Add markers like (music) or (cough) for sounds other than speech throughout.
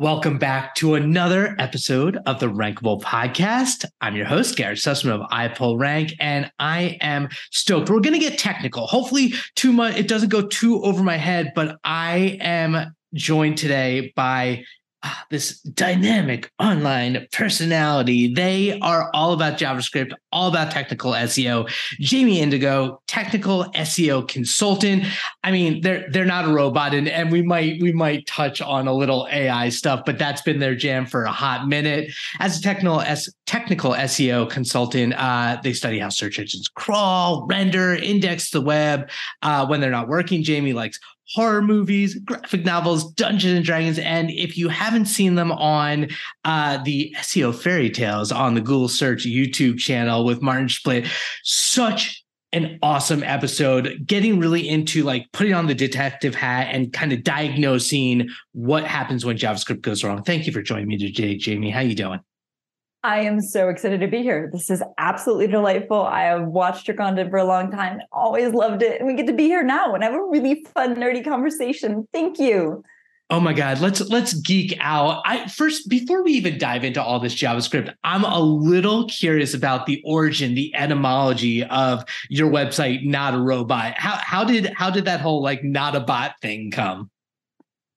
Welcome back to another episode of the Rankable Podcast. I'm your host, Garrett Sussman of iPullRank, and I am stoked. We're going to get technical. Hopefully, too much it doesn't go too over my head, but I am joined today by this dynamic online personality. They are all about JavaScript, all about technical SEO. Jamie Indigo, technical SEO consultant. I mean, they're they're not a robot, and, and we might we might touch on a little AI stuff, but that's been their jam for a hot minute. As a technical S, technical SEO consultant, uh, they study how search engines crawl, render, index the web. Uh, when they're not working, Jamie likes horror movies, graphic novels, Dungeons and Dragons. And if you haven't seen them on uh, the SEO fairy tales on the Google search YouTube channel with Martin Splitt, such an awesome episode getting really into like putting on the detective hat and kind of diagnosing what happens when javascript goes wrong thank you for joining me today jamie how you doing I am so excited to be here. This is absolutely delightful. I have watched your content for a long time, always loved it. And we get to be here now and have a really fun, nerdy conversation. Thank you. Oh my God, let's let's geek out. I first before we even dive into all this JavaScript, I'm a little curious about the origin, the etymology of your website, not a robot. How how did how did that whole like not a bot thing come?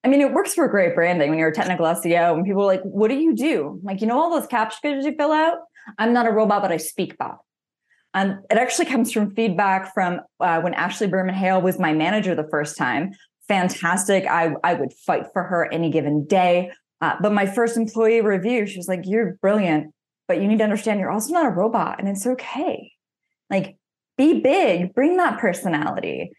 I mean, it works for great branding when you're a technical SEO and people are like, what do you do? Like, you know, all those captchas you fill out? I'm not a robot, but I speak bot. And it actually comes from feedback from uh, when Ashley Berman Hale was my manager the first time. Fantastic. I, I would fight for her any given day. Uh, but my first employee review, she was like, You're brilliant, but you need to understand you're also not a robot and it's okay. Like, be big, bring that personality.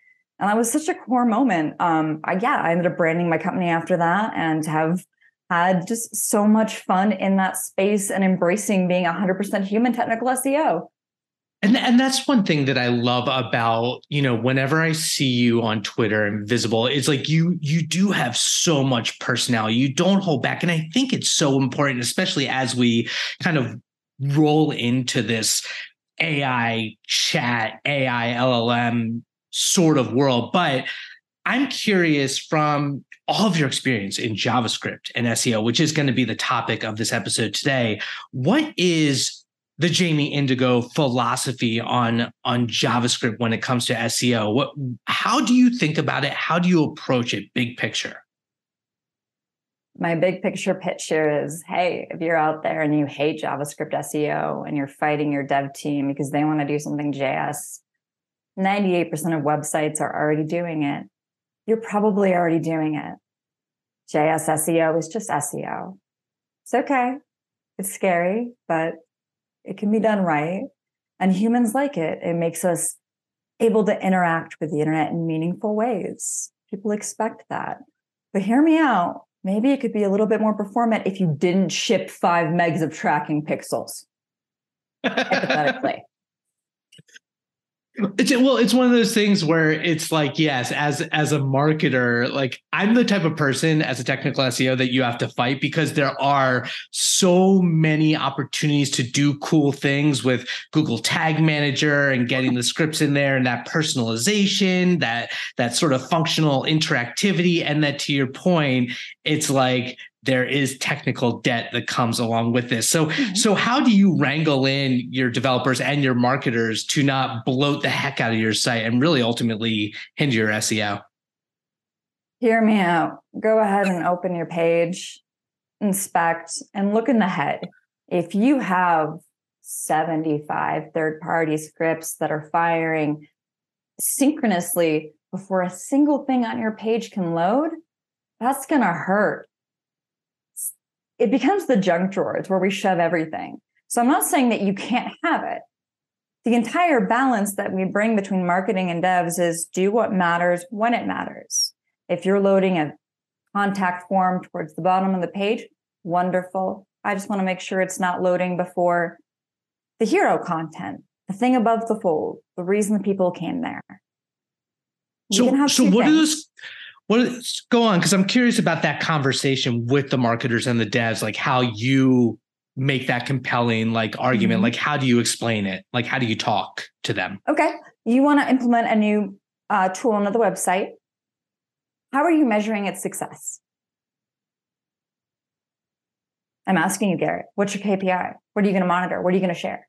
And that was such a core moment. Um, I, yeah, I ended up branding my company after that and have had just so much fun in that space and embracing being 100% human technical SEO. And, and that's one thing that I love about, you know, whenever I see you on Twitter and visible, it's like you you do have so much personality. You don't hold back. And I think it's so important, especially as we kind of roll into this AI chat, AI LLM sort of world. But I'm curious from all of your experience in JavaScript and SEO, which is going to be the topic of this episode today. What is the Jamie Indigo philosophy on on JavaScript when it comes to SEO? What how do you think about it? How do you approach it big picture? My big picture pitch here is hey, if you're out there and you hate JavaScript SEO and you're fighting your dev team because they want to do something JS, 98% of websites are already doing it. You're probably already doing it. JS SEO is just SEO. It's okay. It's scary, but it can be done right. And humans like it. It makes us able to interact with the internet in meaningful ways. People expect that. But hear me out. Maybe it could be a little bit more performant if you didn't ship five megs of tracking pixels. (laughs) Hypothetically. It's well, it's one of those things where it's like, yes, as as a marketer, like I'm the type of person as a technical SEO that you have to fight because there are so many opportunities to do cool things with Google Tag Manager and getting the scripts in there and that personalization, that that sort of functional interactivity, and that to your point, it's like there is technical debt that comes along with this. So, mm-hmm. so how do you wrangle in your developers and your marketers to not bloat the heck out of your site and really ultimately hinder your SEO? Hear me out. Go ahead and open your page, inspect, and look in the head. If you have 75 third party scripts that are firing synchronously before a single thing on your page can load, that's going to hurt it becomes the junk drawer. It's where we shove everything. So I'm not saying that you can't have it. The entire balance that we bring between marketing and devs is do what matters when it matters. If you're loading a contact form towards the bottom of the page, wonderful. I just want to make sure it's not loading before the hero content, the thing above the fold, the reason the people came there. You so, so what things. are those what go on because i'm curious about that conversation with the marketers and the devs like how you make that compelling like argument mm-hmm. like how do you explain it like how do you talk to them okay you want to implement a new uh, tool on the website how are you measuring its success I'm asking you, Garrett, what's your KPI? What are you going to monitor? What are you going to share?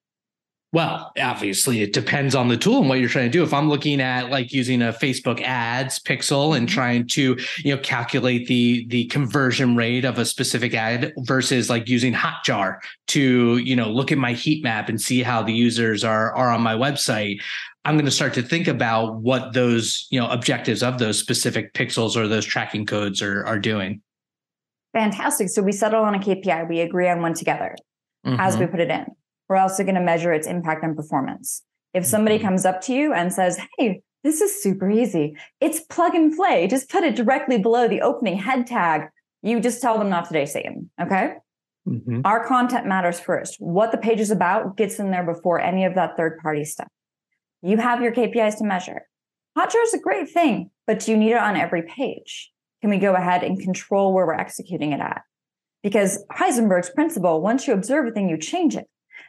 Well, obviously, it depends on the tool and what you're trying to do. If I'm looking at like using a Facebook ads pixel and mm-hmm. trying to, you know, calculate the the conversion rate of a specific ad versus like using Hotjar to, you know, look at my heat map and see how the users are are on my website, I'm going to start to think about what those, you know, objectives of those specific pixels or those tracking codes are are doing. Fantastic. So we settle on a KPI. We agree on one together mm-hmm. as we mm-hmm. put it in. We're also going to measure its impact on performance. If somebody mm-hmm. comes up to you and says, Hey, this is super easy. It's plug and play. Just put it directly below the opening head tag. You just tell them not today, Satan. Okay. Mm-hmm. Our content matters first. What the page is about gets in there before any of that third party stuff. You have your KPIs to measure. Hotjar is a great thing, but do you need it on every page? Can we go ahead and control where we're executing it at? Because Heisenberg's principle, once you observe a thing, you change it.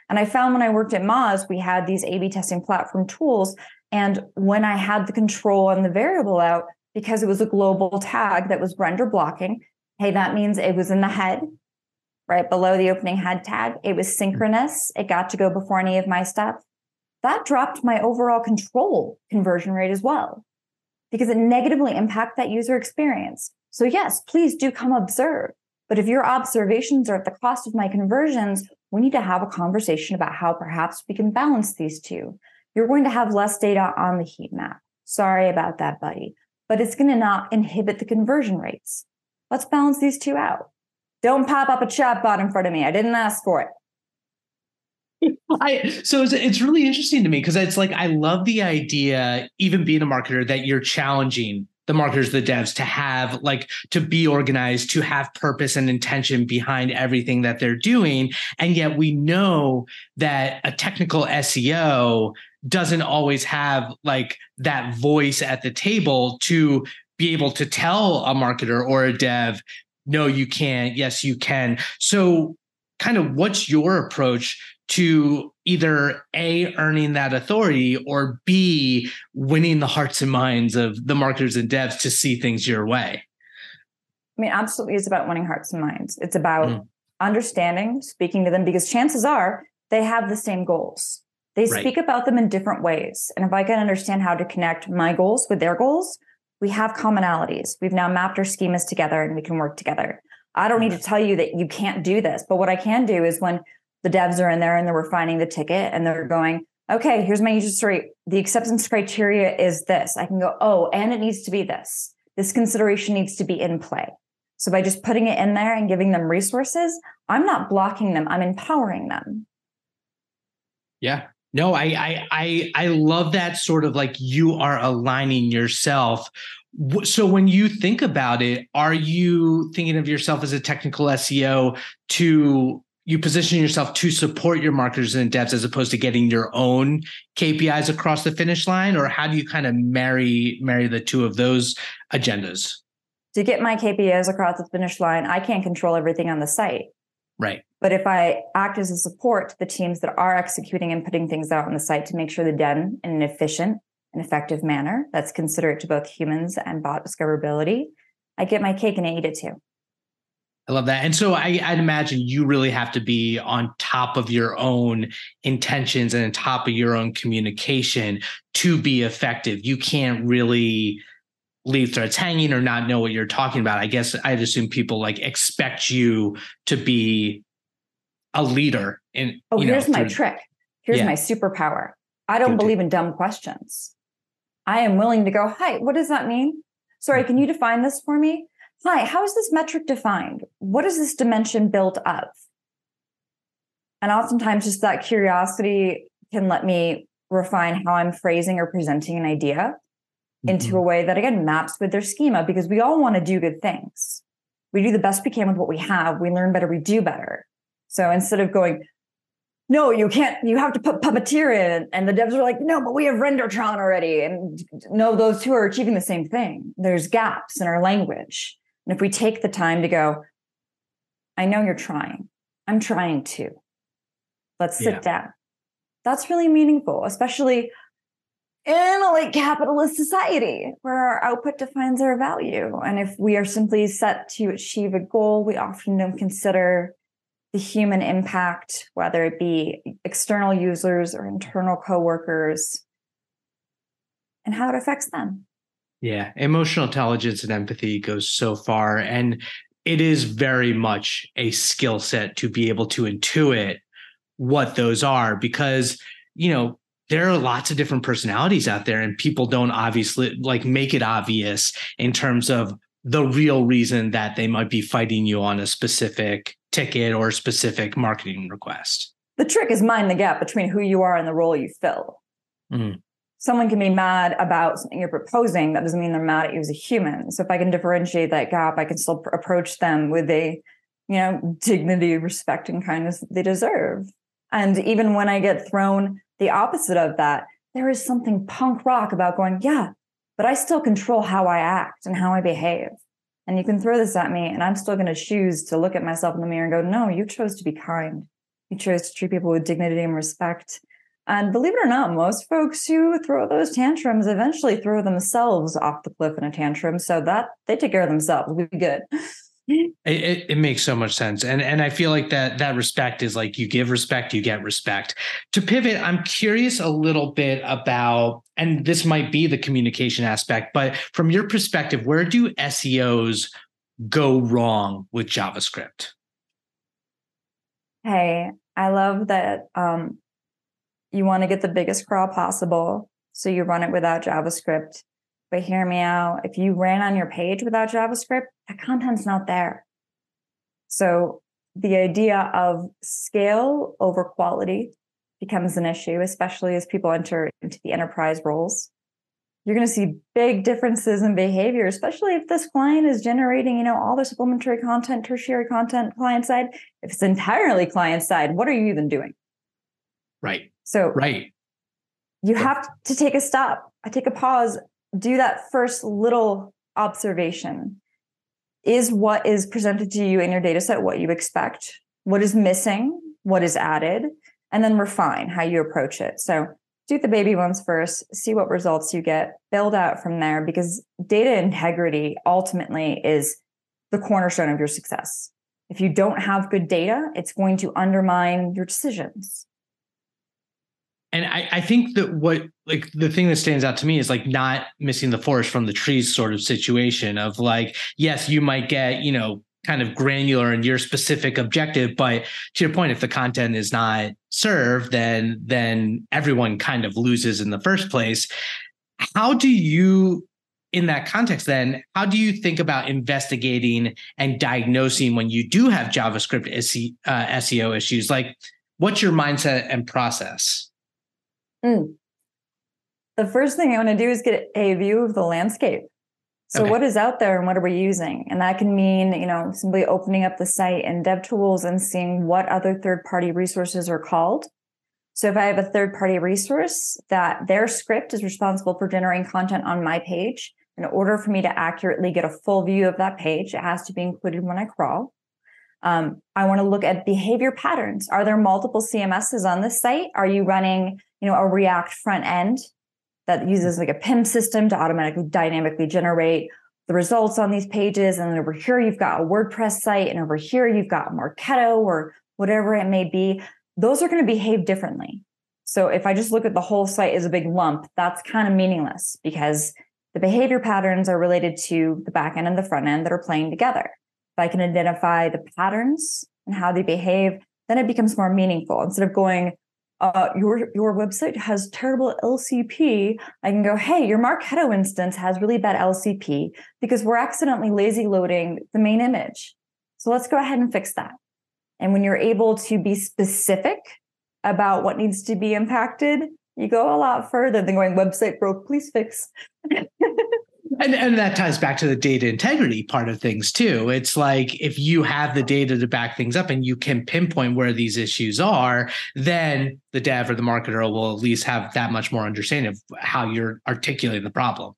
And I found when I worked at Moz, we had these A B testing platform tools. And when I had the control on the variable out, because it was a global tag that was render blocking, hey, that means it was in the head, right below the opening head tag. It was synchronous. It got to go before any of my stuff. That dropped my overall control conversion rate as well because it negatively impacted that user experience. So yes, please do come observe. But if your observations are at the cost of my conversions, we need to have a conversation about how perhaps we can balance these two. You're going to have less data on the heat map. Sorry about that, buddy, but it's going to not inhibit the conversion rates. Let's balance these two out. Don't pop up a chatbot in front of me. I didn't ask for it. (laughs) I so it's, it's really interesting to me because it's like I love the idea, even being a marketer, that you're challenging the marketers, the devs to have like to be organized, to have purpose and intention behind everything that they're doing. And yet we know that a technical SEO doesn't always have like that voice at the table to be able to tell a marketer or a dev, no, you can't. Yes, you can. So kind of what's your approach to either a earning that authority or b winning the hearts and minds of the marketers and devs to see things your way. I mean absolutely it's about winning hearts and minds. It's about mm. understanding speaking to them because chances are they have the same goals. They right. speak about them in different ways. And if i can understand how to connect my goals with their goals we have commonalities. We've now mapped our schemas together and we can work together. I don't need to tell you that you can't do this but what i can do is when the devs are in there and they're refining the ticket and they're going, okay, here's my user story. The acceptance criteria is this. I can go, oh, and it needs to be this. This consideration needs to be in play. So by just putting it in there and giving them resources, I'm not blocking them. I'm empowering them. Yeah. No, I I I I love that sort of like you are aligning yourself so when you think about it are you thinking of yourself as a technical seo to you position yourself to support your marketers and devs as opposed to getting your own KPIs across the finish line, or how do you kind of marry marry the two of those agendas? To get my KPIs across the finish line, I can't control everything on the site. Right. But if I act as a support to the teams that are executing and putting things out on the site to make sure they're done in an efficient and effective manner that's considerate to both humans and bot discoverability, I get my cake and I eat it too. I love that. And so I, would imagine you really have to be on top of your own intentions and on top of your own communication to be effective. You can't really leave threads hanging or not know what you're talking about. I guess I'd assume people like expect you to be a leader in Oh, here's know, my through, trick. Here's yeah. my superpower. I don't believe in dumb questions. I am willing to go, hi, what does that mean? Sorry, can you mm-hmm. define this for me? Hi, how is this metric defined? What is this dimension built of? And oftentimes, just that curiosity can let me refine how I'm phrasing or presenting an idea mm-hmm. into a way that, again, maps with their schema because we all want to do good things. We do the best we can with what we have. We learn better, we do better. So instead of going, no, you can't, you have to put Puppeteer in. And the devs are like, no, but we have Rendertron already. And no, those two are achieving the same thing. There's gaps in our language. And if we take the time to go, I know you're trying, I'm trying to. Let's sit yeah. down. That's really meaningful, especially in a like capitalist society where our output defines our value. And if we are simply set to achieve a goal, we often don't consider the human impact, whether it be external users or internal coworkers, and how it affects them. Yeah, emotional intelligence and empathy goes so far. And it is very much a skill set to be able to intuit what those are because, you know, there are lots of different personalities out there and people don't obviously like make it obvious in terms of the real reason that they might be fighting you on a specific ticket or specific marketing request. The trick is mind the gap between who you are and the role you fill. Mm-hmm. Someone can be mad about something you're proposing. That doesn't mean they're mad at you as a human. So if I can differentiate that gap, I can still pr- approach them with a, you know, dignity, respect, and kindness that they deserve. And even when I get thrown the opposite of that, there is something punk rock about going, yeah, but I still control how I act and how I behave. And you can throw this at me, and I'm still going to choose to look at myself in the mirror and go, no, you chose to be kind. You chose to treat people with dignity and respect. And believe it or not, most folks who throw those tantrums eventually throw themselves off the cliff in a tantrum. So that they take care of themselves. We'll be good. (laughs) It, it, it, makes so much sense and and i feel like that that respect is like you give respect you get respect to pivot i'm curious a little bit about and this might be the communication aspect but from your perspective where do seos go wrong with javascript hey i love that um, you want to get the biggest crawl possible so you run it without javascript but hear me out. If you ran on your page without JavaScript, that content's not there. So the idea of scale over quality becomes an issue, especially as people enter into the enterprise roles. You're going to see big differences in behavior, especially if this client is generating, you know, all the supplementary content, tertiary content client side. If it's entirely client side, what are you even doing? Right. So, right. You have to take a stop. I take a pause do that first little observation. Is what is presented to you in your data set what you expect? What is missing? What is added? And then refine how you approach it. So do the baby ones first, see what results you get, build out from there because data integrity ultimately is the cornerstone of your success. If you don't have good data, it's going to undermine your decisions and I, I think that what like the thing that stands out to me is like not missing the forest from the trees sort of situation of like yes you might get you know kind of granular in your specific objective but to your point if the content is not served then then everyone kind of loses in the first place. How do you in that context then how do you think about investigating and diagnosing when you do have javascript seo uh, issues? Like what's your mindset and process Mm. The first thing I want to do is get a view of the landscape. So okay. what is out there and what are we using? And that can mean, you know, simply opening up the site and DevTools and seeing what other third-party resources are called. So if I have a third-party resource that their script is responsible for generating content on my page, in order for me to accurately get a full view of that page, it has to be included when I crawl. Um, I want to look at behavior patterns. Are there multiple CMSs on this site? Are you running you know, a React front end that uses like a PIM system to automatically dynamically generate the results on these pages. And then over here, you've got a WordPress site, and over here, you've got Marketo or whatever it may be. Those are going to behave differently. So if I just look at the whole site as a big lump, that's kind of meaningless because the behavior patterns are related to the back end and the front end that are playing together. If I can identify the patterns and how they behave, then it becomes more meaningful instead of going, uh, your your website has terrible LCP, I can go, hey, your Marketo instance has really bad LCP because we're accidentally lazy loading the main image. So let's go ahead and fix that. And when you're able to be specific about what needs to be impacted, you go a lot further than going website broke, please fix. (laughs) and and that ties back to the data integrity part of things too. It's like if you have the data to back things up and you can pinpoint where these issues are then the dev or the marketer will at least have that much more understanding of how you're articulating the problem.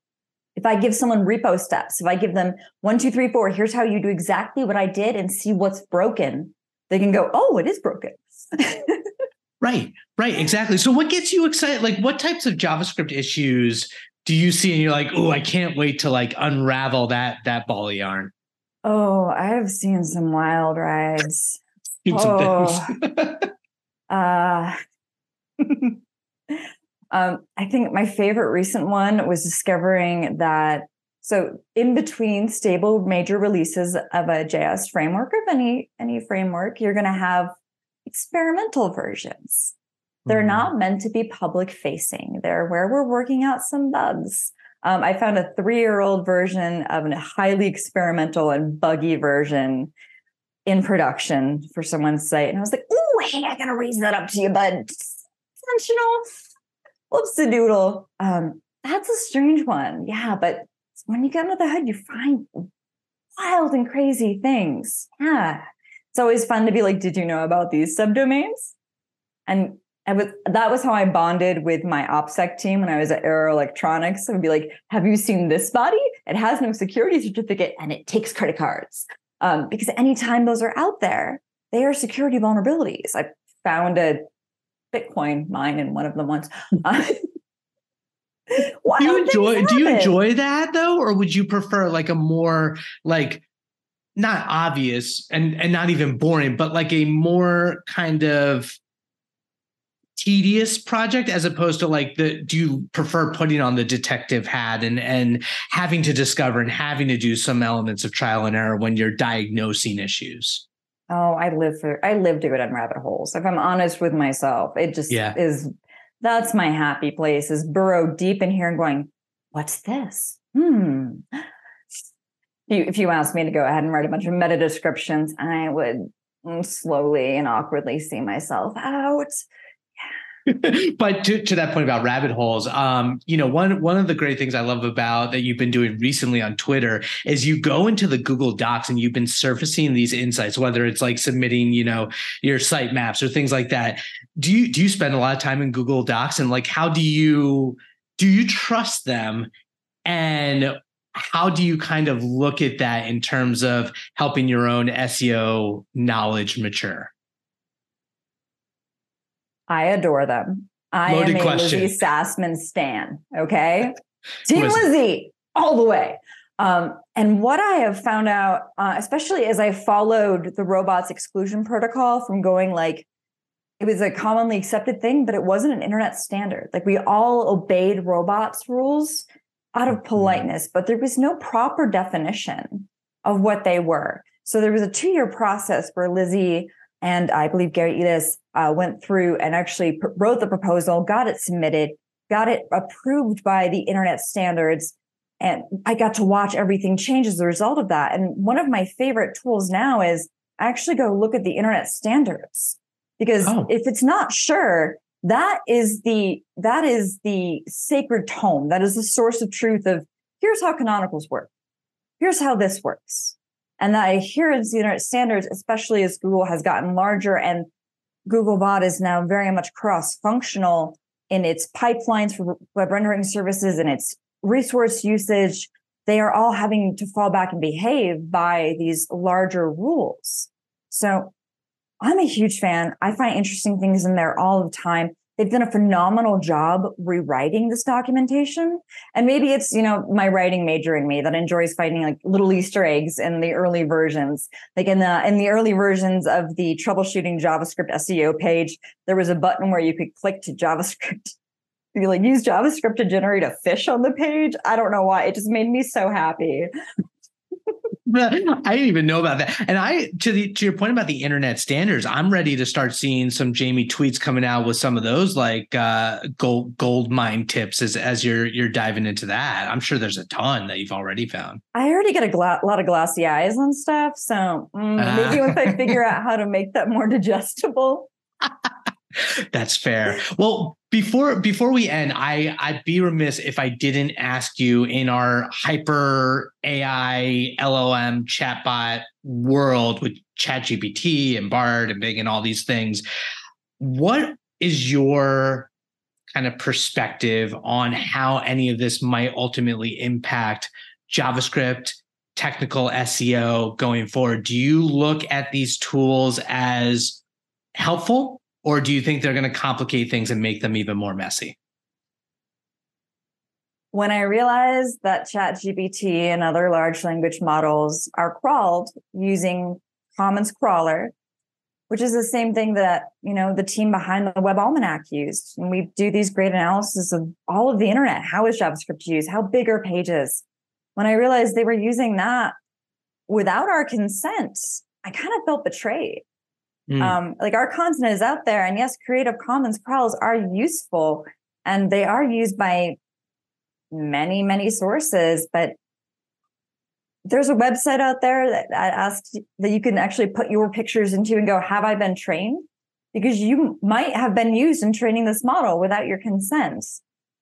If i give someone repo steps if i give them one two three four here's how you do exactly what i did and see what's broken they can go oh it is broken. (laughs) Right right exactly. So what gets you excited like what types of javascript issues do you see and you're like, oh, I can't wait to like unravel that that ball of yarn? Oh, I have seen some wild rides. oh, (laughs) uh, (laughs) um, I think my favorite recent one was discovering that so in between stable major releases of a JS framework of any any framework, you're going to have experimental versions. They're mm-hmm. not meant to be public facing. They're where we're working out some bugs. Um, I found a three year old version of a highly experimental and buggy version in production for someone's site. And I was like, oh, hey, I got to raise that up to you, bud. Intentional. Whoops a doodle. Um, that's a strange one. Yeah, but when you get under the hood, you find wild and crazy things. Yeah. It's always fun to be like, did you know about these subdomains? And Was, that was how I bonded with my OPSEC team when I was at Arrow Electronics. I would be like, have you seen this body? It has no security certificate and it takes credit cards. Um, because anytime those are out there, they are security vulnerabilities. I found a Bitcoin mine in one of them once. (laughs) (laughs) do you enjoy do you enjoy that though or would you prefer like a more like not obvious and and not even boring but like a more kind of tedious project as opposed to like the do you prefer putting on the detective hat and and having to discover and having to do some elements of trial and error when you're diagnosing issues oh i live for i live to go down rabbit holes if i'm honest with myself it just yeah. is that's my happy place is burrow deep in here and going, what's this? Hmm. If you asked me to go ahead and write a bunch of meta descriptions, I would slowly and awkwardly see myself out. (laughs) but to, to that point about rabbit holes, um, you know, one one of the great things I love about that you've been doing recently on Twitter is you go into the Google Docs and you've been surfacing these insights, whether it's like submitting, you know, your site maps or things like that. Do you do you spend a lot of time in Google Docs and like how do you do you trust them and how do you kind of look at that in terms of helping your own SEO knowledge mature? I adore them. I Loaded am a question. Lizzi Sassman stan. Okay, (laughs) Team Lizzi all the way. Um, and what I have found out, uh, especially as I followed the robots exclusion protocol from going like it was a commonly accepted thing, but it wasn't an internet standard. Like we all obeyed robots rules out of mm-hmm. politeness, but there was no proper definition of what they were. So there was a two year process where Lizzi and I believe Gary Illyes uh, went through and actually pr- wrote the proposal, got it submitted, got it approved by the internet standards. And I got to watch everything change as a result of that. And one of my favorite tools now is I actually go look at the internet standards because oh. if it's not sure, that is the that is the sacred tome. That is the source of truth of here's how canonicals work. Here's how this works. And that adherence to the internet standards, especially as Google has gotten larger and Googlebot is now very much cross functional in its pipelines for web rendering services and its resource usage. They are all having to fall back and behave by these larger rules. So I'm a huge fan. I find interesting things in there all the time. They've done a phenomenal job rewriting this documentation. And maybe it's, you know, my writing major in me that enjoys finding like little Easter eggs in the early versions. Like in the in the early versions of the troubleshooting JavaScript SEO page, there was a button where you could click to JavaScript. (laughs) You like use JavaScript to generate a fish on the page. I don't know why. It just made me so happy. (laughs) I didn't even know about that. And I to the to your point about the internet standards, I'm ready to start seeing some Jamie tweets coming out with some of those like uh, gold gold mine tips as as you're you're diving into that. I'm sure there's a ton that you've already found. I already get a gla- lot of glossy eyes and stuff, so mm, uh. maybe once I figure (laughs) out how to make that more digestible. (laughs) (laughs) That's fair. Well, before before we end, I I'd be remiss if I didn't ask you in our hyper AI LLM chatbot world with ChatGPT and Bard and Bing and all these things, what is your kind of perspective on how any of this might ultimately impact JavaScript, technical SEO going forward? Do you look at these tools as helpful or do you think they're going to complicate things and make them even more messy? When I realized that ChatGPT and other large language models are crawled using Commons Crawler, which is the same thing that you know the team behind the web almanac used and we do these great analysis of all of the internet how is javascript used how big are pages when i realized they were using that without our consent i kind of felt betrayed mm. um, like our content is out there and yes creative commons crawls are useful and they are used by many many sources but there's a website out there that asks that you can actually put your pictures into and go, have I been trained? Because you might have been used in training this model without your consent.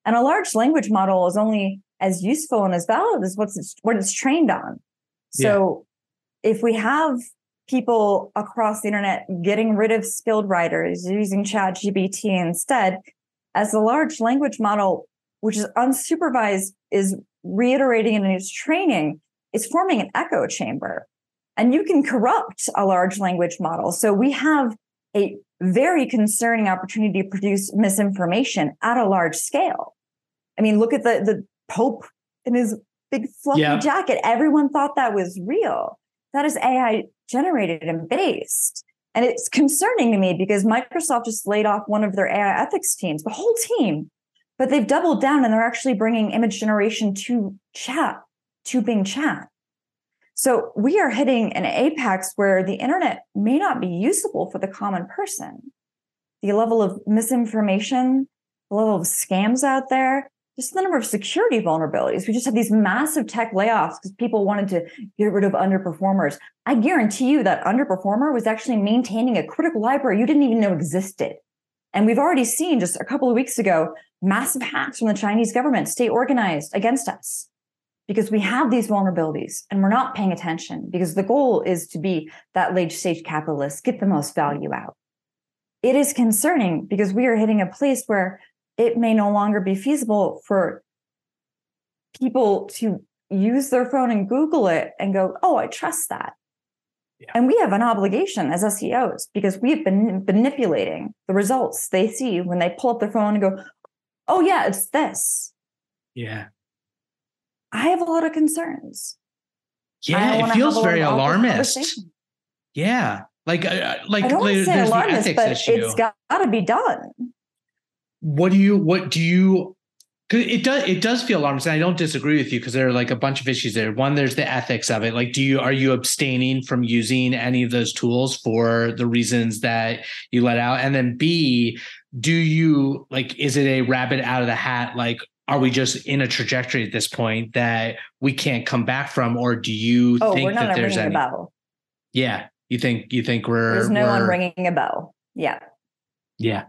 And a large language model is only as useful and as valid as what's it's, what it's trained on. So yeah. if we have people across the internet getting rid of skilled writers using chat gpt instead as a large language model which is unsupervised is reiterating in its training is forming an echo chamber. And you can corrupt a large language model. So we have a very concerning opportunity to produce misinformation at a large scale. I mean, look at the, the Pope in his big fluffy yeah. jacket. Everyone thought that was real. That is AI generated and based. And it's concerning to me because Microsoft just laid off one of their AI ethics teams, the whole team, but they've doubled down and they're actually bringing image generation to chat to Bing Chat. So we are hitting an apex where the internet may not be usable for the common person. The level of misinformation, the level of scams out there, just the number of security vulnerabilities. We just had these massive tech layoffs because people wanted to get rid of underperformers. I guarantee you that underperformer was actually maintaining a critical library you didn't even know existed. And we've already seen just a couple of weeks ago massive hacks from the Chinese government stay organized against us because we have these vulnerabilities and we're not paying attention because the goal is to be that late stage capitalist, get the most value out. It is concerning because we are hitting a place where it may no longer be feasible for people to use their phone and Google it and go, oh, I trust that. Yeah. And we have an obligation as SEOs because we've been manipulating the results they see when they pull up their phone and go, oh, yeah, it's this. Yeah. I have a lot of concerns. Yeah, it feels very alarmist. Yeah, like uh, like I don't like, say alarmist, but issue. it's got to be done. What do you? What do you? Cause it does it does feel alarmist, and I don't disagree with you because there are like a bunch of issues there. One, there's the ethics of it. Like, do you are you abstaining from using any of those tools for the reasons that you let out? And then B, do you like is it a rabbit out of the hat like are we just in a trajectory at this point that we can't come back from, or do you oh, think that there's any? A bell. Yeah, you think you think we're there's no we're... one ringing a bell. Yeah, yeah.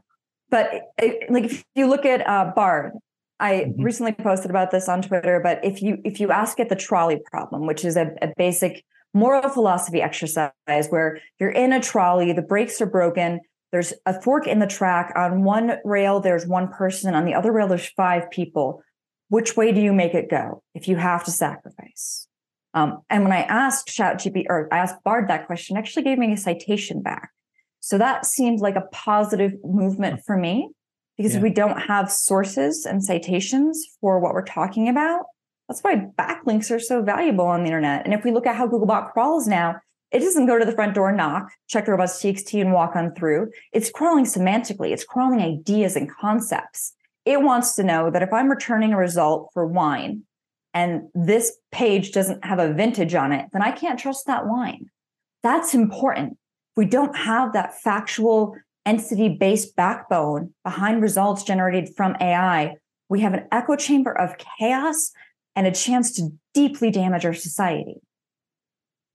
But it, like if you look at uh, Bard, I mm-hmm. recently posted about this on Twitter. But if you if you ask it the trolley problem, which is a, a basic moral philosophy exercise where you're in a trolley, the brakes are broken, there's a fork in the track. On one rail, there's one person. On the other rail, there's five people. Which way do you make it go if you have to sacrifice? Um, and when I asked ChatGPT or I asked Bard that question, actually gave me a citation back. So that seemed like a positive movement for me because yeah. if we don't have sources and citations for what we're talking about, that's why backlinks are so valuable on the internet. And if we look at how Googlebot crawls now, it doesn't go to the front door, knock, check the robots.txt and walk on through. It's crawling semantically. It's crawling ideas and concepts. It wants to know that if I'm returning a result for wine and this page doesn't have a vintage on it, then I can't trust that wine. That's important. We don't have that factual entity based backbone behind results generated from AI. We have an echo chamber of chaos and a chance to deeply damage our society.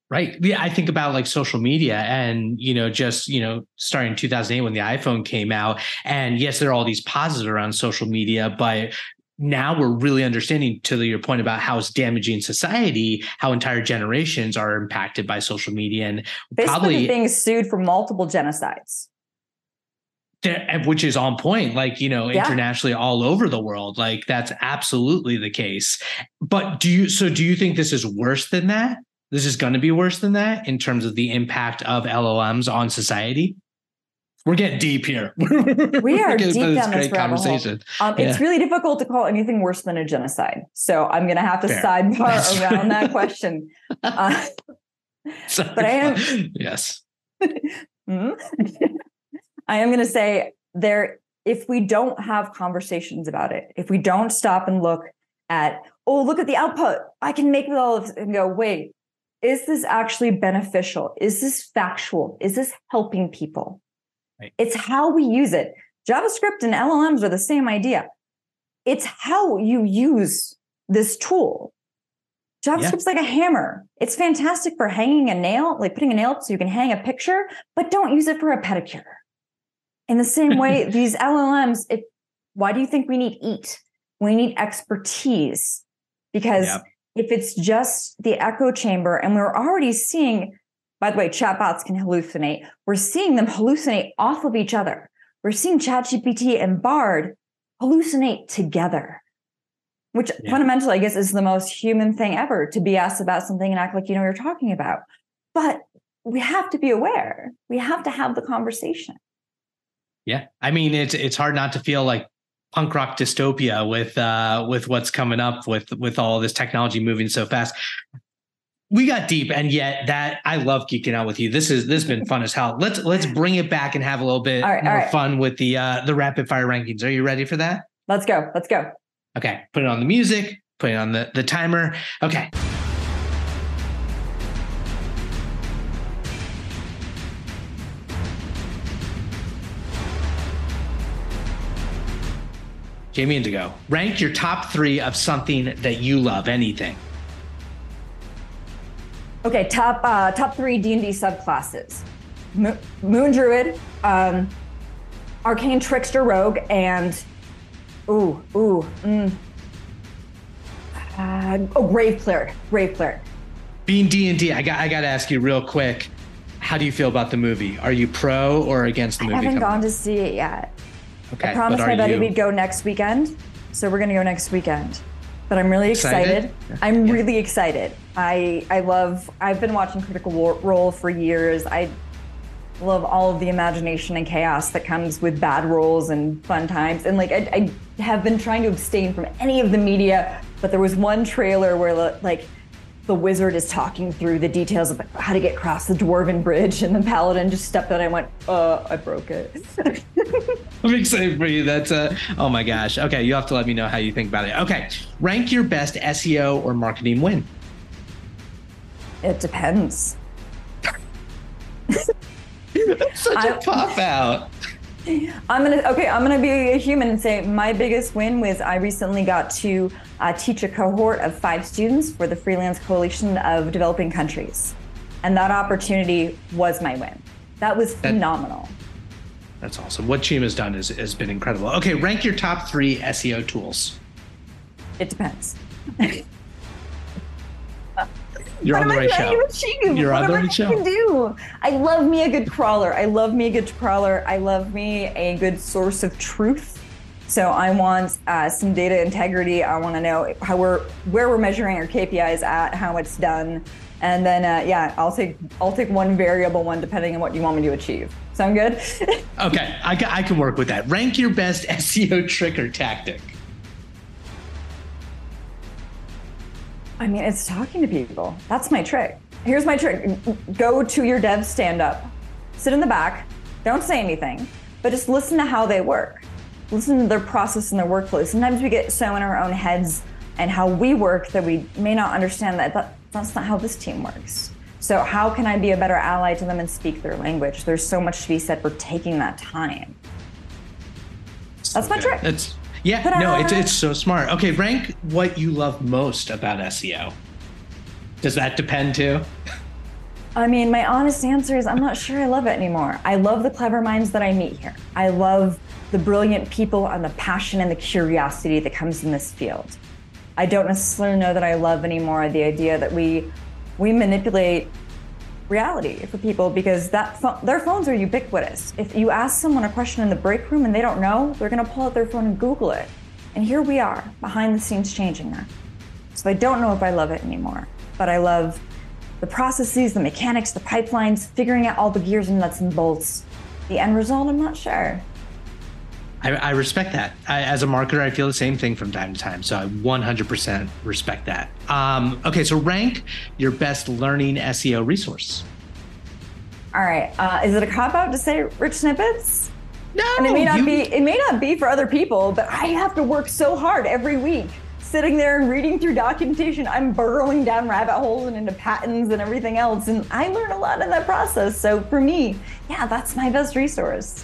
Right. Yeah, I think about like social media and, you know, just, you know, starting in 2008 when the iPhone came out. And yes, there are all these positives around social media, but now we're really understanding to your point about how it's damaging society, how entire generations are impacted by social media and Basically probably being sued for multiple genocides. Which is on point, like, you know, yeah. internationally all over the world. Like, that's absolutely the case. But do you, so do you think this is worse than that? this is going to be worse than that in terms of the impact of LLMs on society? We're getting deep here. (laughs) we are deep down this conversation. Um, yeah. It's really difficult to call anything worse than a genocide. So I'm going to have to Fair. sidebar around that question. (laughs) Uh, but I am yes. (laughs) hmm? I am going to say there, if we don't have conversations about it, if we don't stop and look at, oh, look at the output, I can make it all of and go, wait, is this actually beneficial? Is this factual? Is this helping people? Right. It's how we use it. JavaScript and LLMs are the same idea. It's how you use this tool. JavaScript's yeah. like a hammer. It's fantastic for hanging a nail, like putting a nail up so you can hang a picture, but don't use it for a pedicure. In the same way, (laughs) these LLMs, it, why do you think we need EAT? We need expertise because if it's just the echo chamber, and we're already seeing, by the way, chatbots can hallucinate. We're seeing them hallucinate off of each other. We're seeing ChatGPT and Bard hallucinate together which yeah. fundamentally, I guess, is the most human thing ever to be asked about something and act like you know what you're talking about. But we have to be aware. We have to have the conversation. Yeah, I mean, it's it's hard not to feel like punk rock dystopia with uh, with what's coming up with with all this technology moving so fast. We got deep, and yet that I love geeking out with you. This is this has been fun as hell. Let's let's bring it back and have a little bit right, more right. fun with the uh, the rapid fire rankings. Are you ready for that? Let's go. Let's go. Okay, put it on the music, put it on the, the timer. Okay. Jamie Indigo, rank your top three of something that you love, anything. Okay, top uh, top three D and D subclasses: Mo- Moon Druid, um, Arcane Trickster Rogue, and Ooh, ooh, mm. Uh, oh, Grave Cleric, Grave Cleric. Being D and I got I got to ask you real quick. How do you feel about the movie? Are you pro or against the movie? I haven't gone to see it yet. Okay, I promised my buddy you... we'd go next weekend, so we're gonna go next weekend. But I'm really excited. excited. I'm yeah. really excited. I I love. I've been watching Critical Role for years. I love all of the imagination and chaos that comes with bad rolls and fun times. And like, I, I have been trying to abstain from any of the media, but there was one trailer where like the wizard is talking through the details of how to get across the dwarven bridge, and the paladin just stepped out and went, "Uh, I broke it." (laughs) I'm excited for you. That's uh, oh my gosh. Okay, you have to let me know how you think about it. Okay, rank your best SEO or marketing win. It depends. Such I, a pop out. I'm gonna okay. I'm gonna be a human and say my biggest win was I recently got to uh, teach a cohort of five students for the Freelance Coalition of Developing Countries, and that opportunity was my win. That was phenomenal. That's awesome. What Team has done is, has been incredible. Okay, rank your top three SEO tools. It depends. (laughs) You're what on the right show. You're what on the right show. do? I love me a good crawler. I love me a good crawler. I love me a good source of truth. So I want uh, some data integrity. I want to know how we're where we're measuring our KPIs at, how it's done, and then uh, yeah, I'll take I'll take one variable one depending on what you want me to achieve. Sound good? (laughs) okay, I, I can work with that. Rank your best (laughs) SEO trick or tactic. I mean, it's talking to people. That's my trick. Here's my trick go to your dev stand up, sit in the back, don't say anything, but just listen to how they work. Listen to their process and their workflow. Sometimes we get so in our own heads and how we work that we may not understand that, that that's not how this team works. So, how can I be a better ally to them and speak their language? There's so much to be said for taking that time. That's my trick. It's yeah, Ta-da! no, it's it's so smart. Okay, rank what you love most about SEO. Does that depend too? I mean, my honest answer is I'm not sure I love it anymore. I love the clever minds that I meet here. I love the brilliant people and the passion and the curiosity that comes in this field. I don't necessarily know that I love anymore the idea that we we manipulate reality for people because that fo- their phones are ubiquitous. If you ask someone a question in the break room and they don't know, they're going to pull out their phone and Google it. And here we are, behind the scenes changing that. So I don't know if I love it anymore, but I love the processes, the mechanics, the pipelines, figuring out all the gears and nuts and bolts. The end result, I'm not sure. I, I respect that. I, as a marketer, I feel the same thing from time to time. So I 100% respect that. Um, okay, so rank your best learning SEO resource. All right. Uh, is it a cop out to say rich snippets? No, And it may not you- be it may not be for other people, but I have to work so hard every week sitting there and reading through documentation. I'm burrowing down rabbit holes and into patents and everything else. And I learn a lot in that process. So for me, yeah, that's my best resource.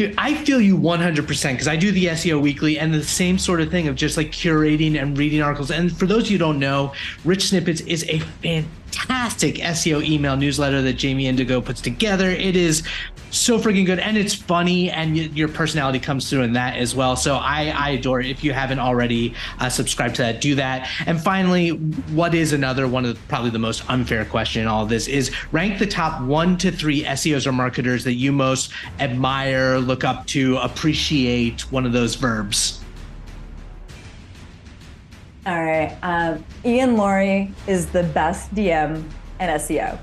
Dude, I feel you 100% because I do the SEO weekly and the same sort of thing of just like curating and reading articles. And for those of you who don't know, Rich Snippets is a fantastic SEO email newsletter that Jamie Indigo puts together. It is so freaking good and it's funny and y- your personality comes through in that as well. So I, I adore it. If you haven't already uh, subscribed to that, do that. And finally, what is another one of the, probably the most unfair question in all this is rank the top one to three SEOs or marketers that you most admire, look up to, appreciate one of those verbs. All right. Um, Ian Lurie is the best DM and SEO.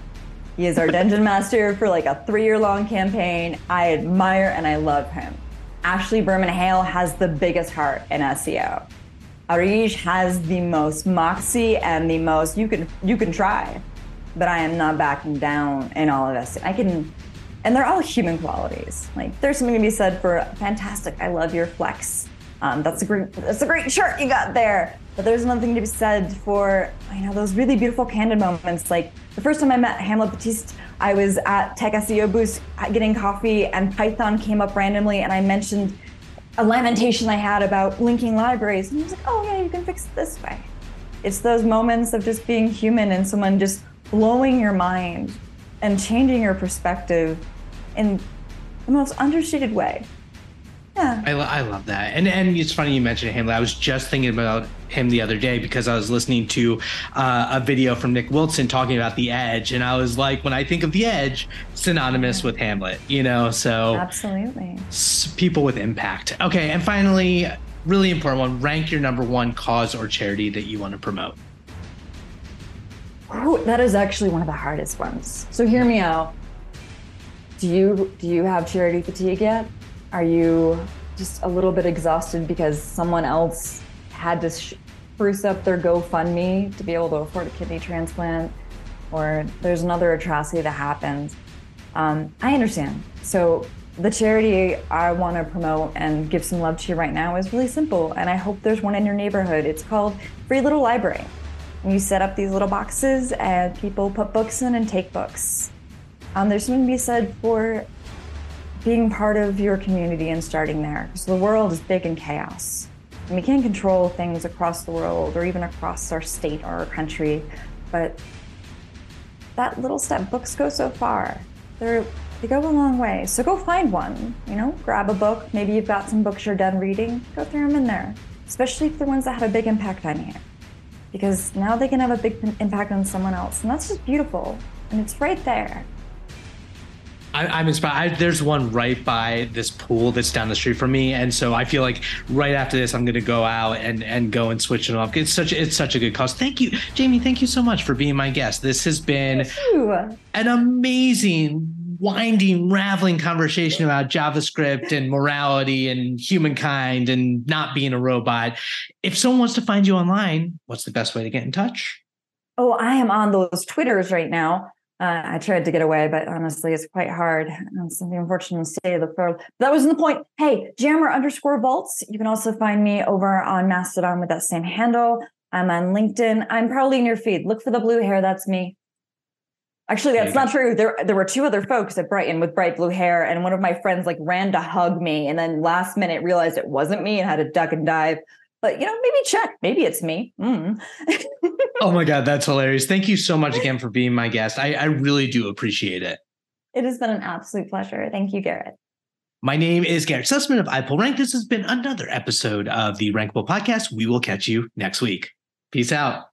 He is our dungeon master for like a three year long campaign. I admire and I love him. Ashley Berman Hale has the biggest heart in SEO. Arish has the most moxie and the most you can you can try, but I am not backing down in all of this. I can, and they're all human qualities. Like there's something to be said for fantastic. I love your flex. Um, that's a great that's a great shirt you got there. But there's another thing to be said for you know those really beautiful candid moments. Like the first time I met Hamlet Batista, I was at Tech SEO Boost getting coffee, and Python came up randomly, and I mentioned a lamentation I had about linking libraries. And he was like, oh, yeah, you can fix it this way. It's those moments of just being human and someone just blowing your mind and changing your perspective in the most understated way. Yeah. I, I love that. And and it's funny you mentioned Hamlet. I was just thinking about him the other day because I was listening to uh, a video from Nick Wilson talking about the edge. And I was like, when I think of the edge, synonymous with Hamlet, you know? So Absolutely. s- people with impact. Okay. And finally, really important one rank your number one cause or charity that you want to promote. Ooh, that is actually one of the hardest ones. So hear me out. Do you do you have charity fatigue yet? Are you just a little bit exhausted because someone else had to spruce up their GoFundMe to be able to afford a kidney transplant, or there's another atrocity that happened? Um, I understand. So the charity I want to promote and give some love to you right now is really simple, and I hope there's one in your neighborhood. It's called Free Little Library. You set up these little boxes, and people put books in and take books. Um, there's something to be said for being part of your community and starting there, because the world is big and chaos. And we can't control things across the world or even across our state or our country, but that little step books go so far. They're they go a long way. So go find one. You know, grab a book. Maybe you've got some books you're done reading. Go throw them in there, especially if they're ones that had a big impact on you, because now they can have a big impact on someone else, and that's just beautiful. And it's right there. I, I'm inspired. I, there's one right by this pool that's down the street from me, and so I feel like right after this, I'm going to go out and and go and switch it off. It's such it's such a good cause. Thank you, Jamie. Thank you so much for being my guest. This has been an amazing, winding, raveling conversation about JavaScript and morality and humankind and not being a robot. If someone wants to find you online, what's the best way to get in touch? Oh, I am on those Twitters right now. Uh, I tried to get away, but honestly, it's quite hard. It's the unfortunate state of the world. That wasn't the point. Hey, Jammer underscore Volts. You can also find me over on Mastodon with that same handle. I'm on LinkedIn. I'm probably in your feed. Look for the blue hair. That's me. Actually, that's not true. There, there were two other folks at Brighton with bright blue hair, and one of my friends like ran to hug me, and then last minute realized it wasn't me and had to duck and dive. But you know, maybe check. Maybe it's me. Mm. Oh my God, that's (laughs) hilarious. Thank you so much again for being my guest. I, I really do appreciate it. It has been an absolute pleasure. Thank you, Garrett. My name is Garrett Sussman of iPullRank. This has been another episode of the Rankable Podcast. We will catch you next week. Peace out.